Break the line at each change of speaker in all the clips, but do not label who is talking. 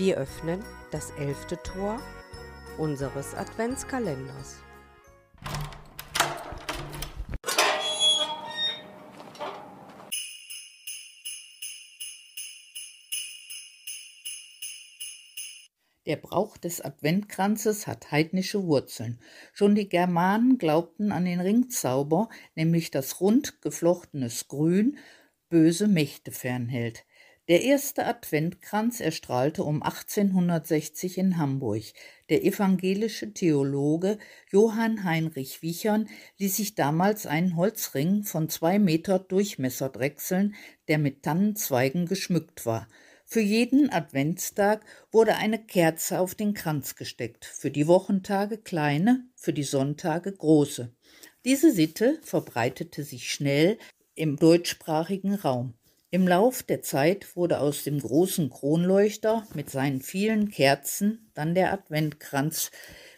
Wir öffnen das elfte Tor unseres Adventskalenders.
Der Brauch des Adventkranzes hat heidnische Wurzeln. Schon die Germanen glaubten an den Ringzauber, nämlich dass rund geflochtenes Grün böse Mächte fernhält. Der erste Adventkranz erstrahlte um 1860 in Hamburg. Der evangelische Theologe Johann Heinrich Wichern ließ sich damals einen Holzring von zwei Meter Durchmesser drechseln, der mit Tannenzweigen geschmückt war. Für jeden Adventstag wurde eine Kerze auf den Kranz gesteckt, für die Wochentage kleine, für die Sonntage große. Diese Sitte verbreitete sich schnell im deutschsprachigen Raum. Im Lauf der Zeit wurde aus dem großen Kronleuchter mit seinen vielen Kerzen dann der Adventkranz,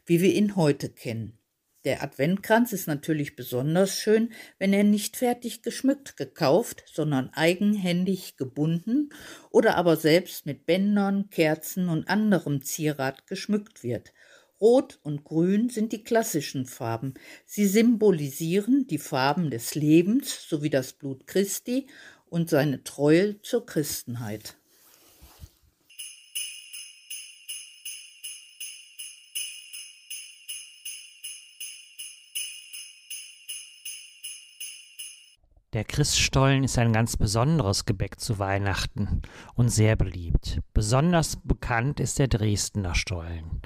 wie wir ihn heute kennen. Der Adventkranz ist natürlich besonders schön, wenn er nicht fertig geschmückt gekauft, sondern eigenhändig gebunden oder aber selbst mit Bändern, Kerzen und anderem Zierat geschmückt wird. Rot und Grün sind die klassischen Farben. Sie symbolisieren die Farben des Lebens sowie das Blut Christi und seine Treue zur Christenheit.
Der Christstollen ist ein ganz besonderes Gebäck zu Weihnachten und sehr beliebt. Besonders bekannt ist der Dresdner Stollen.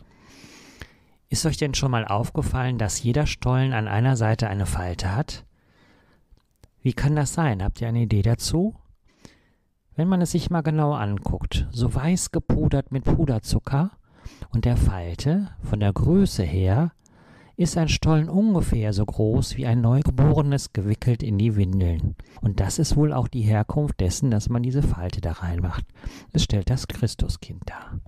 Ist euch denn schon mal aufgefallen, dass jeder Stollen an einer Seite eine Falte hat? Wie kann das sein? Habt ihr eine Idee dazu? Wenn man es sich mal genau anguckt, so weiß gepudert mit Puderzucker und der Falte von der Größe her ist ein Stollen ungefähr so groß wie ein Neugeborenes gewickelt in die Windeln. Und das ist wohl auch die Herkunft dessen, dass man diese Falte da reinmacht. Es stellt das Christuskind dar.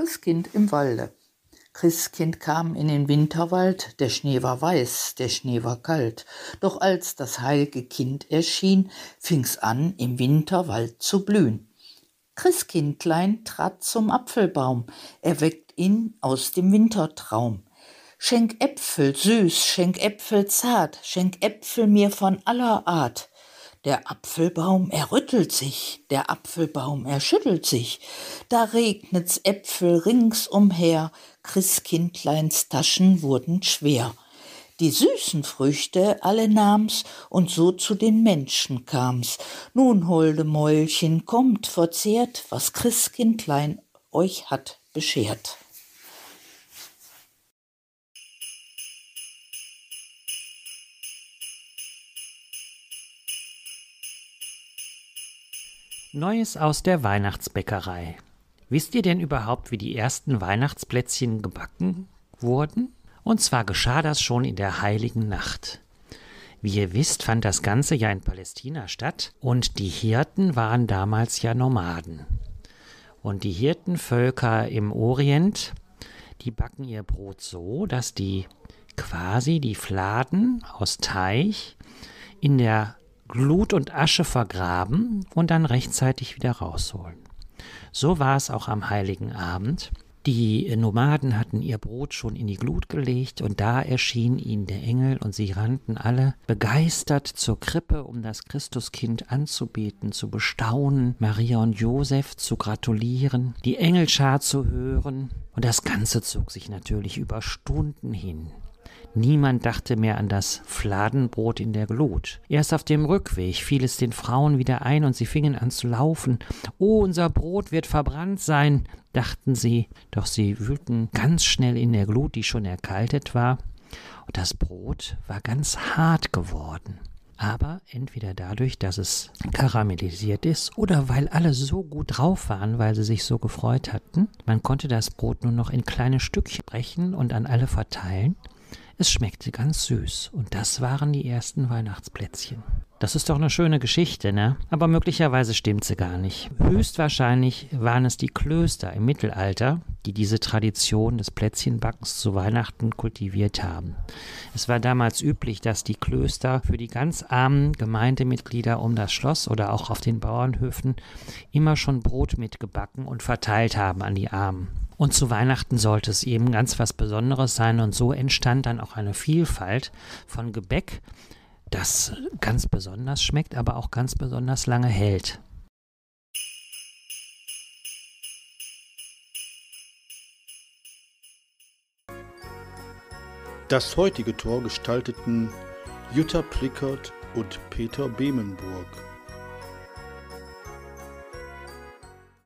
Christkind im Walde. Christkind kam in den Winterwald, der Schnee war weiß, der Schnee war kalt, doch als das heilge Kind erschien, fing's an, im Winterwald zu blühen. Christkindlein trat zum Apfelbaum, erweckt ihn aus dem Wintertraum. Schenk Äpfel süß, schenk Äpfel zart, schenk Äpfel mir von aller Art. Der Apfelbaum, er rüttelt sich, der Apfelbaum, er schüttelt sich. Da regnet's Äpfel ringsumher, Christkindleins Taschen wurden schwer. Die süßen Früchte alle nahm's und so zu den Menschen kam's. Nun, holde Mäulchen, kommt, verzehrt, was Christkindlein euch hat beschert.
Neues aus der Weihnachtsbäckerei. Wisst ihr denn überhaupt, wie die ersten Weihnachtsplätzchen gebacken wurden? Und zwar geschah das schon in der heiligen Nacht. Wie ihr wisst, fand das Ganze ja in Palästina statt und die Hirten waren damals ja Nomaden. Und die Hirtenvölker im Orient, die backen ihr Brot so, dass die quasi die Fladen aus Teig in der Glut und Asche vergraben und dann rechtzeitig wieder rausholen. So war es auch am heiligen Abend. Die Nomaden hatten ihr Brot schon in die Glut gelegt, und da erschien ihnen der Engel, und sie rannten alle begeistert zur Krippe, um das Christuskind anzubeten, zu bestaunen, Maria und Josef zu gratulieren, die Engelschar zu hören, und das Ganze zog sich natürlich über Stunden hin. Niemand dachte mehr an das Fladenbrot in der Glut. Erst auf dem Rückweg fiel es den Frauen wieder ein und sie fingen an zu laufen. Oh, unser Brot wird verbrannt sein, dachten sie, doch sie wühlten ganz schnell in der Glut, die schon erkaltet war, und das Brot war ganz hart geworden aber entweder dadurch, dass es karamellisiert ist oder weil alle so gut drauf waren, weil sie sich so gefreut hatten. Man konnte das Brot nur noch in kleine Stückchen brechen und an alle verteilen. Es schmeckte ganz süß und das waren die ersten Weihnachtsplätzchen. Das ist doch eine schöne Geschichte, ne? Aber möglicherweise stimmt sie gar nicht. Höchstwahrscheinlich waren es die Klöster im Mittelalter, die diese Tradition des Plätzchenbackens zu Weihnachten kultiviert haben. Es war damals üblich, dass die Klöster für die ganz armen Gemeindemitglieder um das Schloss oder auch auf den Bauernhöfen immer schon Brot mitgebacken und verteilt haben an die Armen. Und zu Weihnachten sollte es eben ganz was Besonderes sein und so entstand dann auch eine Vielfalt von Gebäck, das ganz besonders schmeckt, aber auch ganz besonders lange hält.
Das heutige Tor gestalteten Jutta Plickert und Peter Bemenburg.